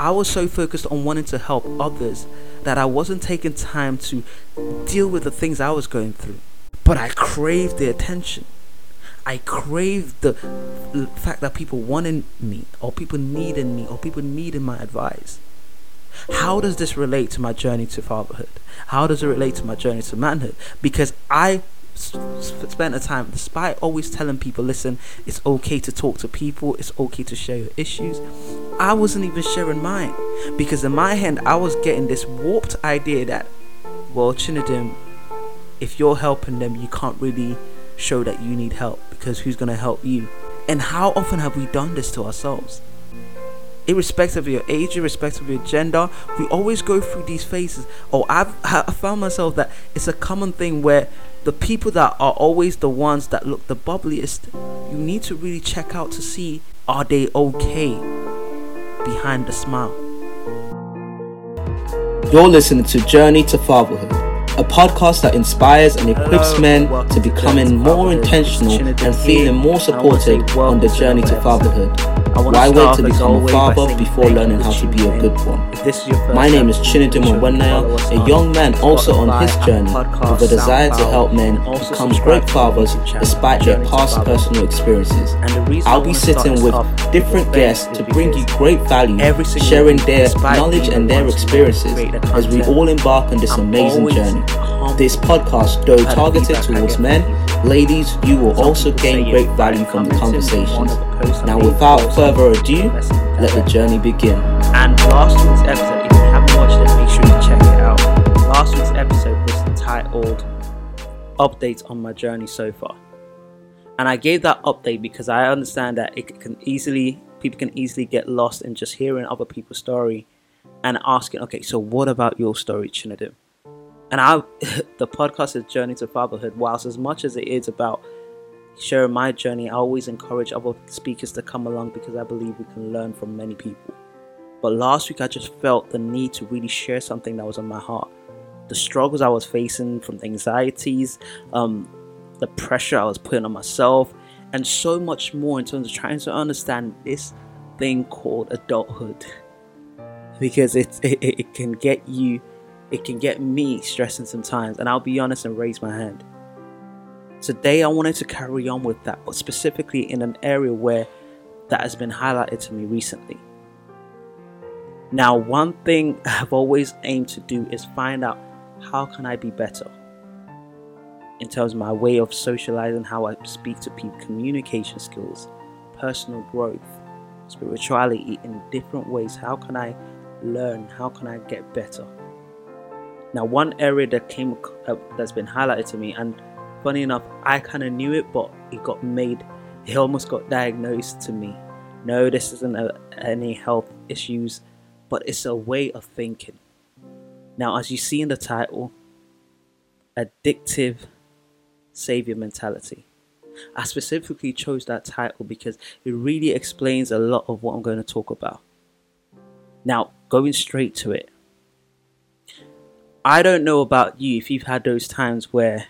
I was so focused on wanting to help others that I wasn't taking time to deal with the things I was going through. But I craved the attention. I craved the fact that people wanted me, or people needed me, or people needed my advice. How does this relate to my journey to fatherhood? How does it relate to my journey to manhood? Because I spent a time, despite always telling people, listen, it's okay to talk to people, it's okay to share your issues. I wasn't even sharing mine because in my hand, I was getting this warped idea that, well, Chinedum, if you're helping them, you can't really show that you need help because who's going to help you? And how often have we done this to ourselves? irrespective of your age, irrespective of your gender, we always go through these phases. Or I've, I found myself that it's a common thing where the people that are always the ones that look the bubbliest, you need to really check out to see are they okay behind the smile. You're listening to Journey to Fatherhood, a podcast that inspires and equips Hello, men to becoming more intentional and feeling more supported on the journey to fatherhood. Why wait to become a father before learning how to be a good one? My name is Chinedum Wenaya, a young man also on his journey with a desire to help men become great fathers despite their past personal experiences. I'll be sitting with different guests to bring you great value, sharing their knowledge and their experiences as we all embark on this amazing journey. This podcast, though targeted towards men, ladies, you will also gain great value from the conversations. Now, without further ado, let the journey begin. And last week's episode, if you haven't watched it, make sure you check it out. Last week's episode was titled Updates on My Journey So Far. And I gave that update because I understand that it can easily, people can easily get lost in just hearing other people's story and asking, okay, so what about your story, Chinedum? And I, the podcast is Journey to Fatherhood. Whilst as much as it is about sharing my journey, I always encourage other speakers to come along because I believe we can learn from many people. But last week, I just felt the need to really share something that was on my heart. The struggles I was facing from anxieties, um, the pressure I was putting on myself, and so much more in terms of trying to understand this thing called adulthood. Because it, it, it can get you it can get me stressing sometimes, and I'll be honest and raise my hand. Today, I wanted to carry on with that, but specifically in an area where that has been highlighted to me recently. Now, one thing I've always aimed to do is find out how can I be better in terms of my way of socializing, how I speak to people, communication skills, personal growth, spirituality in different ways. How can I learn? How can I get better? Now, one area that came uh, that's been highlighted to me, and funny enough, I kind of knew it, but it got made, it almost got diagnosed to me. No, this isn't a, any health issues, but it's a way of thinking. Now, as you see in the title, addictive savior mentality. I specifically chose that title because it really explains a lot of what I'm going to talk about. Now, going straight to it, I don't know about you if you've had those times where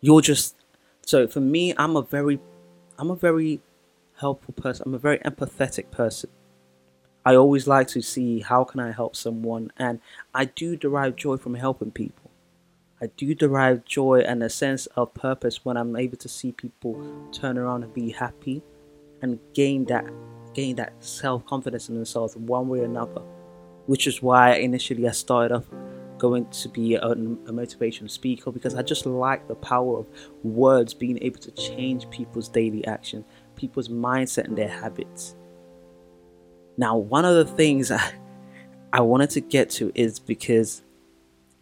you're just so for me I'm a very I'm a very helpful person. I'm a very empathetic person. I always like to see how can I help someone and I do derive joy from helping people. I do derive joy and a sense of purpose when I'm able to see people turn around and be happy and gain that gain that self-confidence in themselves one way or another. Which is why initially I started off going to be a, a motivational speaker because I just like the power of words being able to change people's daily action, people's mindset and their habits. Now, one of the things I, I wanted to get to is because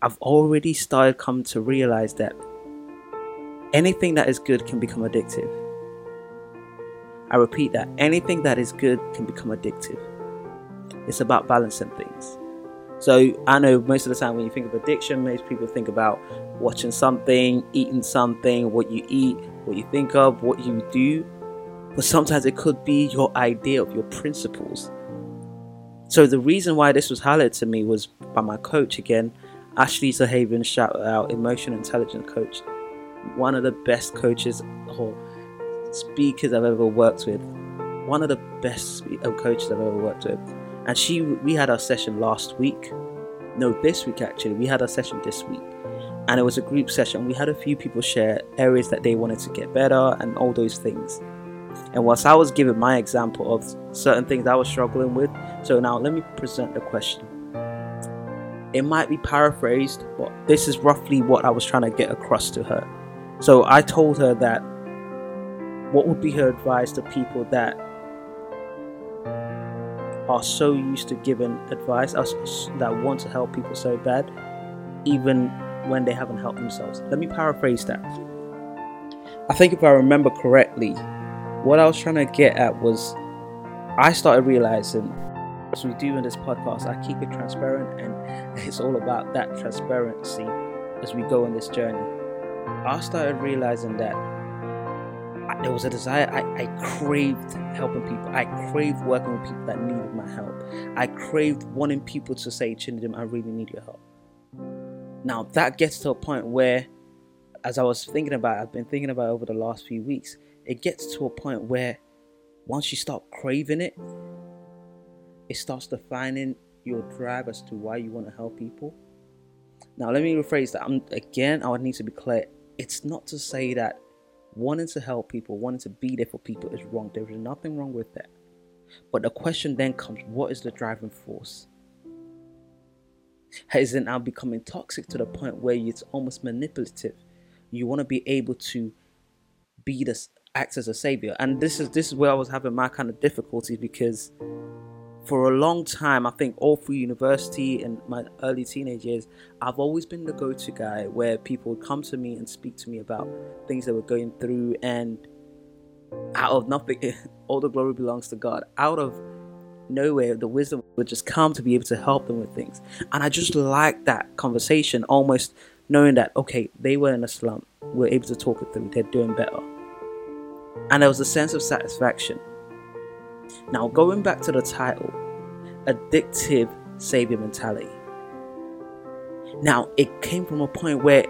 I've already started come to realize that anything that is good can become addictive. I repeat that anything that is good can become addictive. It's about balancing things. So I know most of the time when you think of addiction, most people think about watching something, eating something, what you eat, what you think of, what you do. But sometimes it could be your idea of your principles. So the reason why this was highlighted to me was by my coach again, Ashley Zahaven, shout out, emotional intelligence coach. One of the best coaches or speakers I've ever worked with. One of the best uh, coaches I've ever worked with And she, we had our session last week. No, this week actually. We had our session this week. And it was a group session. We had a few people share areas that they wanted to get better and all those things. And whilst I was giving my example of certain things I was struggling with, so now let me present the question. It might be paraphrased, but this is roughly what I was trying to get across to her. So I told her that what would be her advice to people that are so used to giving advice, us that want to help people so bad, even when they haven't helped themselves. Let me paraphrase that. I think if I remember correctly, what I was trying to get at was I started realizing as we do in this podcast, I keep it transparent and it's all about that transparency as we go on this journey. I started realizing that there was a desire. I, I craved helping people. I craved working with people that needed my help. I craved wanting people to say, Chinedum, I really need your help. Now that gets to a point where, as I was thinking about, I've been thinking about over the last few weeks, it gets to a point where once you start craving it, it starts defining your drive as to why you want to help people. Now let me rephrase that. I'm, again, I would need to be clear. It's not to say that wanting to help people, wanting to be there for people is wrong. There is nothing wrong with that. But the question then comes what is the driving force? Is it now becoming toxic to the point where it's almost manipulative? You want to be able to be this act as a savior. And this is this is where I was having my kind of difficulties because for a long time, I think all through university and my early teenage years, I've always been the go to guy where people would come to me and speak to me about things they were going through. And out of nothing, all the glory belongs to God. Out of nowhere, the wisdom would just come to be able to help them with things. And I just like that conversation, almost knowing that, okay, they were in a slump, we're able to talk it through, they're doing better. And there was a sense of satisfaction now, going back to the title, Addictive Savior Mentality. Now, it came from a point where,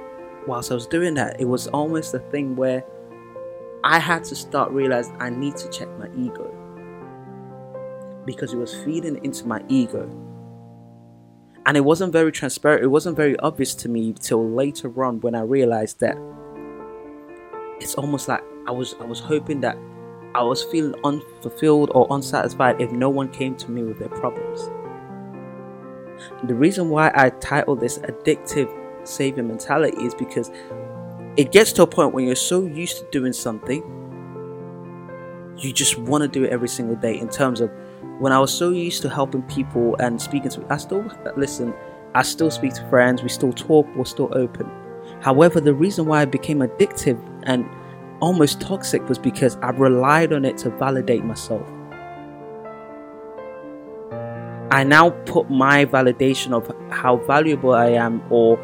whilst I was doing that, it was almost a thing where I had to start realizing I need to check my ego. Because it was feeding into my ego. And it wasn't very transparent, it wasn't very obvious to me till later on when I realized that it's almost like I was I was hoping that I was feeling unfulfilled or unsatisfied if no one came to me with their problems. The reason why I titled this Addictive Savior Mentality is because it gets to a point when you're so used to doing something, you just want to do it every single day. In terms of when I was so used to helping people and speaking to, I still listen, I still speak to friends, we still talk, we're still open. However, the reason why I became addictive and almost toxic was because I relied on it to validate myself. I now put my validation of how valuable I am or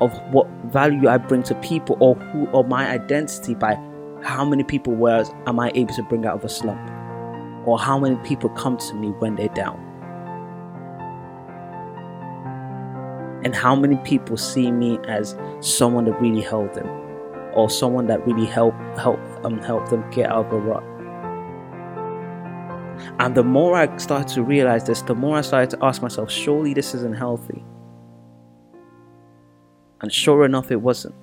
of what value I bring to people or who or my identity by how many people words am I able to bring out of a slump or how many people come to me when they're down. And how many people see me as someone that really held them or someone that really help help um help them get out of a rut. And the more I started to realize this, the more I started to ask myself, surely this isn't healthy. And sure enough, it wasn't.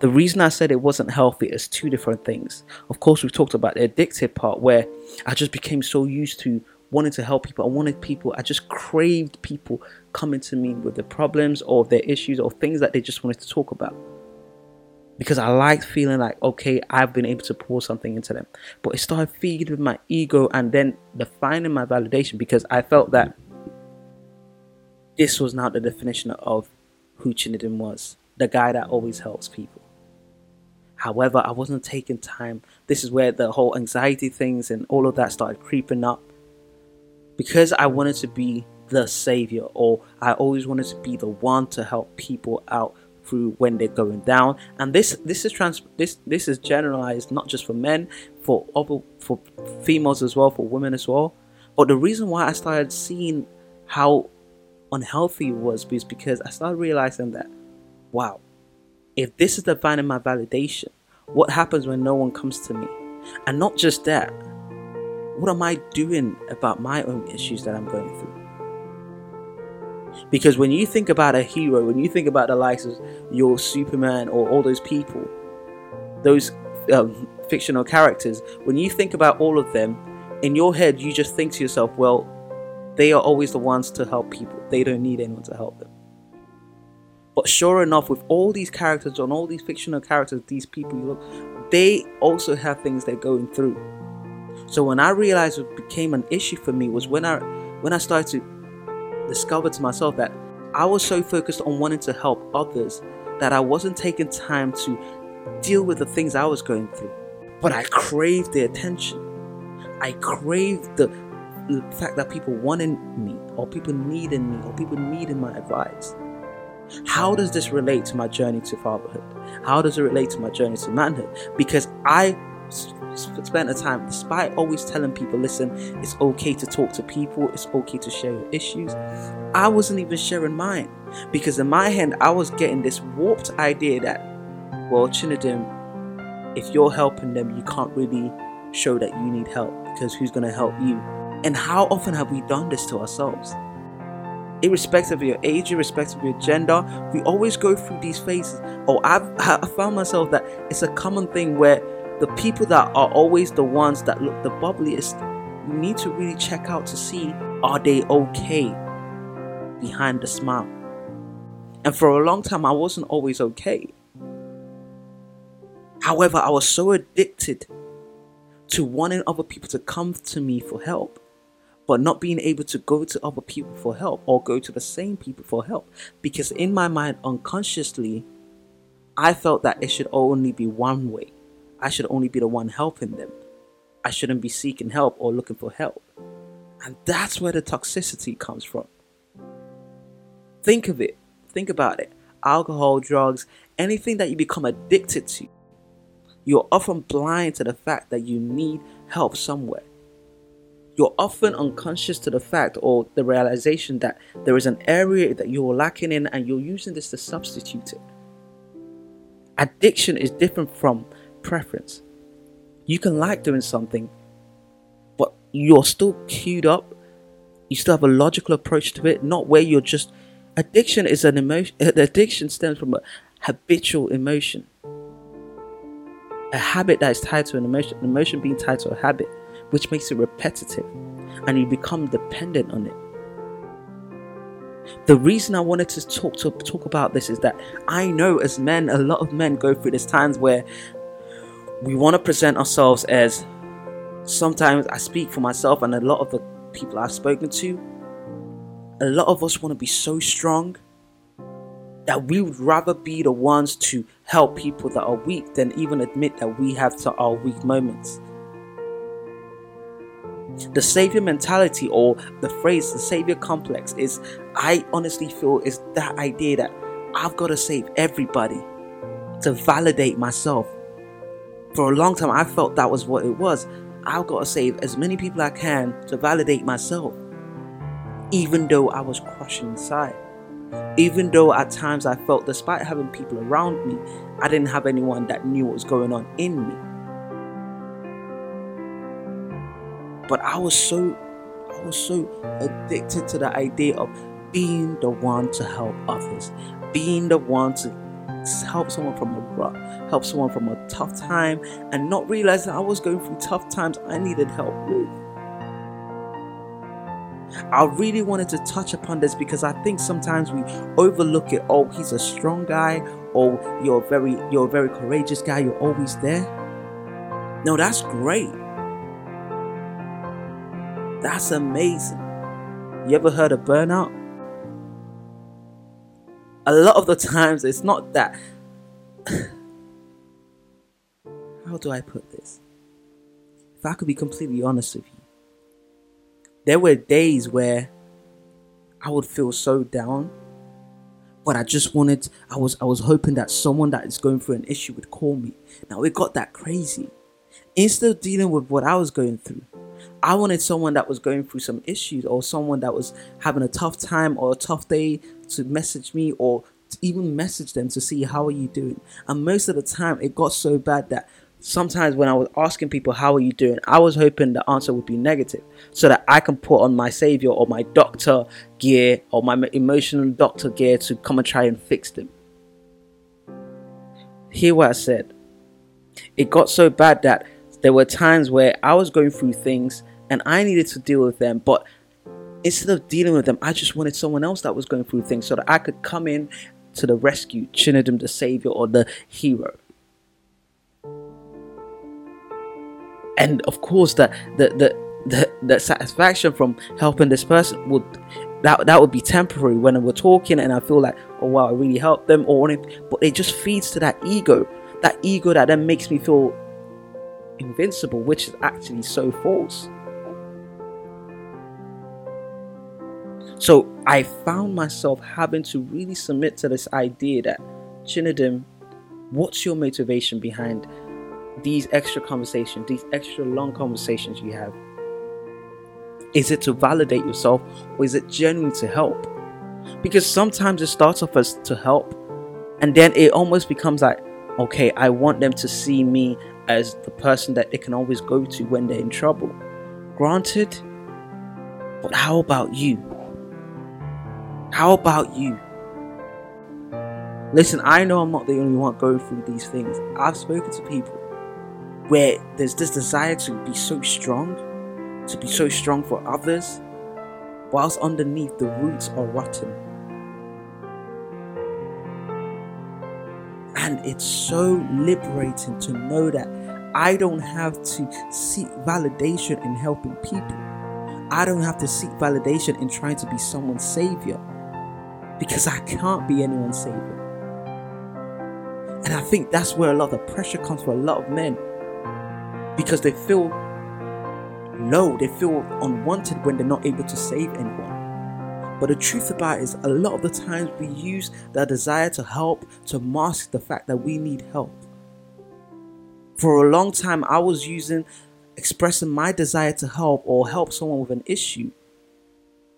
The reason I said it wasn't healthy is two different things. Of course, we've talked about the addictive part where I just became so used to wanting to help people. I wanted people, I just craved people coming to me with their problems or their issues or things that they just wanted to talk about because I liked feeling like, okay, I've been able to pour something into them. But it started feeding with my ego and then defining my validation because I felt that this was now the definition of who Chinedum was the guy that always helps people. However, I wasn't taking time. This is where the whole anxiety things and all of that started creeping up because I wanted to be the savior or I always wanted to be the one to help people out through when they're going down. And this this is trans this this is generalized not just for men for other for females as well for women as well. But the reason why i started seeing how unhealthy it was is because i started realizing that wow if this is defining my validation what happens when no one comes to me? And not just that what am i doing about my own issues that i'm going through Because when you think about a hero, when you think about the likes of your Superman or all those people, those um, fictional characters, when you think about all of them, in your head, you just think to yourself, well, they are always the ones to help people. They don't need anyone to help them. But sure enough, with all these characters and all these fictional characters, these people you look, they also have things they're going through. So when I realized it became an issue for me was when I when I started to discover to myself that I was so focused on wanting to help others that I wasn't taking time to deal with the things I was going through. But I craved the attention. I craved the, the fact that people wanted me, or people needed me, or people needed my advice. How does this relate to my journey to fatherhood? How does it relate to my journey to manhood? Because I spent a time, despite always telling people, listen, it's okay to talk to people, it's okay to share your issues, I wasn't even sharing mine. Because in my head, I was getting this warped idea that, well, Chinedum, if you're helping them, you can't really show that you need help because who's going to help you? And how often have we done this to ourselves? Irrespective of your age, irrespective of your gender, we always go through these phases. Oh, I've I found myself that it's a common thing where the people that are always the ones that look the bubbliest, you need to really check out to see are they okay behind the smile. And for a long time, I wasn't always okay. However, I was so addicted to wanting other people to come to me for help, but not being able to go to other people for help or go to the same people for help. Because in my mind, unconsciously, I felt that it should only be one way. I should only be the one helping them. I shouldn't be seeking help or looking for help. And that's where the toxicity comes from. Think of it. Think about it. Alcohol, drugs, anything that you become addicted to you're often blind to the fact that you need help somewhere. You're often unconscious to the fact or the realization that there is an area that you're lacking in and you're using this to substitute it. Addiction is different from preference. You can like doing something, but you're still queued up. You still have a logical approach to it, not where you're just. Addiction is an emotion. Addiction stems from a habitual emotion a habit that is tied to an emotion, an emotion being tied to a habit, which makes it repetitive and you become dependent on it. The reason I wanted to talk to talk about this is that I know as men, a lot of men go through these times where we want to present ourselves as sometimes I speak for myself and a lot of the people I've spoken to, a lot of us want to be so strong that we would rather be the ones to help people that are weak than even admit that we have to our weak moments. The savior mentality or the phrase the savior complex is, I honestly feel, is that idea that I've got to save everybody to validate myself. For a long time, I felt that was what it was. I've got to save as many people I can to validate myself, even though I was crushing inside. Even though at times I felt, despite having people around me, I didn't have anyone that knew what was going on in me. But I was so, I was so addicted to the idea of being the one to help others, being the one to help someone from a rut, help someone from a tough time, and not realize that I was going through tough times I needed help with. I really wanted to touch upon this because I think sometimes we overlook it. Oh, he's a strong guy. Oh, you're very you're a very courageous guy. You're always there. No, that's great. That's amazing. You ever heard of burnout? A lot of the times it's not that how do I put this? If I could be completely honest with you, there were days where I would feel so down, but I just wanted, I was, I was hoping that someone that is going through an issue would call me. Now it got that crazy. Instead of dealing with what I was going through, I wanted someone that was going through some issues or someone that was having a tough time or a tough day to message me or even message them to see how are you doing. And most of the time it got so bad that sometimes when I was asking people, How are you doing? I was hoping the answer would be negative so that I can put on my savior or my doctor gear or my emotional doctor gear to come and try and fix them. Hear what I said. It got so bad that there were times where I was going through things and I needed to deal with them, but instead of dealing with them, I just wanted someone else that was going through things so that I could come in to the rescue, Chinedum the savior or the hero. and of course the the the the, the satisfaction from helping this person would that that would be temporary when we're talking and I feel like oh wow I really helped them or anything but it just feeds to that ego that ego that then makes me feel invincible which is actually so false so I found myself having to really submit to this idea that Chinedum, what's your motivation behind these extra conversations, these extra long conversations you have? Is it to validate yourself or is it genuinely to help? Because sometimes it starts off as to help and then it almost becomes like, okay, I want them to see me as the person that they can always go to when they're in trouble. Granted, but how about you? How about you? Listen, I know I'm not the only one going through these things. I've spoken to people where there's this desire to be so strong, to be so strong for others, whilst underneath the roots are rotten. And it's so liberating to know that I don't have to seek validation in helping people. I don't have to seek validation in trying to be someone's savior because I can't be anyone's savior. And I think that's where a lot of the pressure comes for a lot of men because they feel low, they feel unwanted when they're not able to save anyone. But the truth about it is, a lot of the times we use the desire to help to mask the fact that we need help. For a long time, I was using expressing my desire to help or help someone with an issue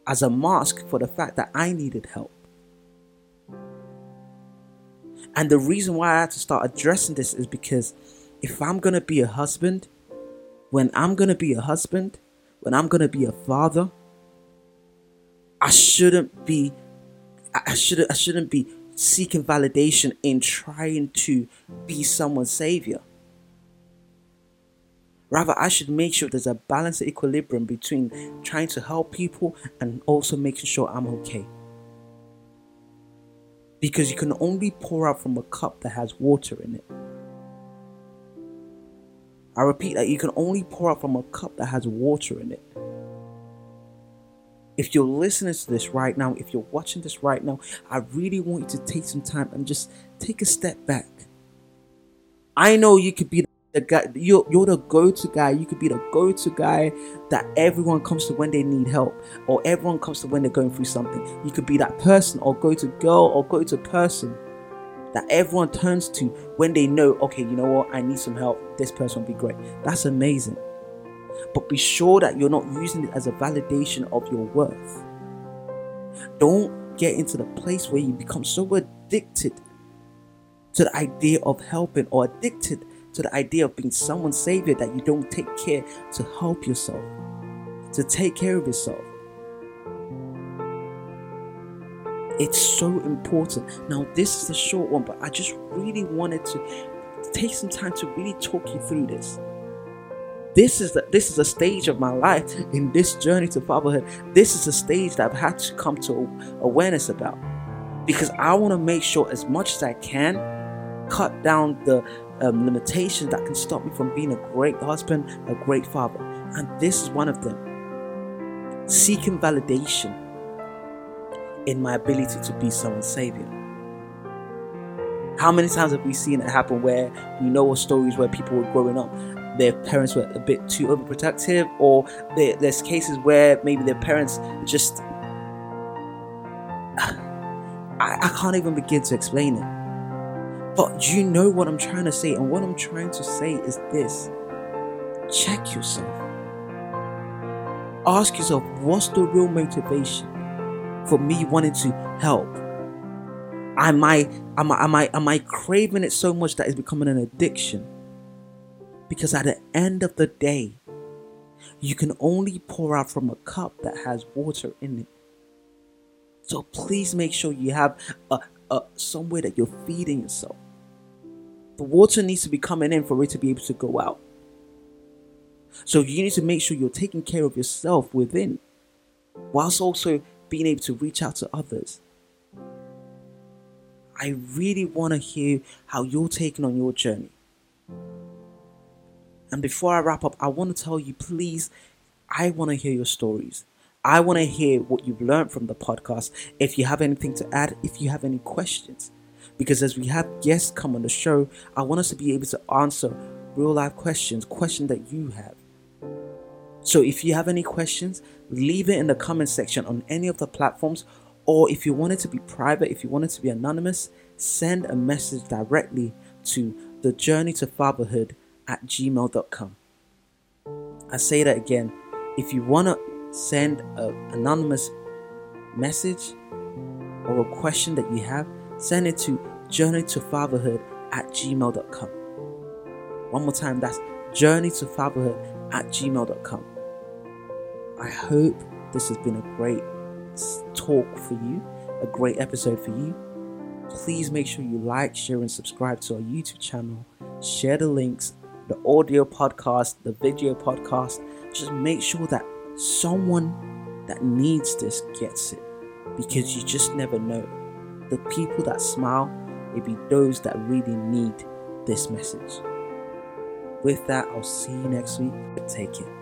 as a mask for the fact that I needed help. And the reason why I had to start addressing this is because if I'm going to be a husband, when I'm going to be a husband, when I'm going to be a father, I shouldn't be I shouldn't I shouldn't be seeking validation in trying to be someone's savior. Rather, I should make sure there's a balanced equilibrium between trying to help people and also making sure I'm okay. Because you can only pour out from a cup that has water in it. I repeat that you can only pour out from a cup that has water in it. If you're listening to this right now, if you're watching this right now, I really want you to take some time and just take a step back. I know you could be the guy, you're, you're the go to guy. You could be the go to guy that everyone comes to when they need help, or everyone comes to when they're going through something. You could be that person, or go to girl, or go to person that everyone turns to when they know, okay, you know what, I need some help. This person will be great. That's amazing. But be sure that you're not using it as a validation of your worth. Don't get into the place where you become so addicted to the idea of helping or addicted to the idea of being someone's savior that you don't take care to help yourself, to take care of yourself. It's so important. Now, this is a short one, but I just really wanted to take some time to really talk you through this. This is the, this is a stage of my life in this journey to fatherhood. This is a stage that I've had to come to awareness about because I want to make sure as much as I can cut down the um, limitations that can stop me from being a great husband, a great father, and this is one of them. Seeking validation in my ability to be someone's savior. How many times have we seen it happen where we know of stories where people were growing up, their parents were a bit too overprotective, or there's cases where maybe their parents just. I, I can't even begin to explain it. But you know what I'm trying to say, and what I'm trying to say is this check yourself. Ask yourself, what's the real motivation? for me wanting to help? Am I am I am I am I craving it so much that it's becoming an addiction? Because at the end of the day, you can only pour out from a cup that has water in it. So please make sure you have a, a somewhere that you're feeding yourself. The water needs to be coming in for it to be able to go out. So you need to make sure you're taking care of yourself within, whilst also being able to reach out to others. I really want to hear how you're taking on your journey. And before I wrap up, I want to tell you please, I want to hear your stories. I want to hear what you've learned from the podcast. If you have anything to add, if you have any questions, because as we have guests come on the show, I want us to be able to answer real life questions, questions that you have. So if you have any questions, leave it in the comment section on any of the platforms, or if you want it to be private, if you want it to be anonymous, send a message directly to the journey to fatherhood at gmail.com. I say that again. If you want to send an anonymous message or a question that you have, send it to journey to fatherhood at gmail.com. One more time, that's journey to fatherhood at gmail.com. I hope this has been a great talk for you, a great episode for you. Please make sure you like, share, and subscribe to our YouTube channel. Share the links, the audio podcast, the video podcast. Just make sure that someone that needs this gets it because you just never know. The people that smile may be those that really need this message. With that, I'll see you next week. Take care.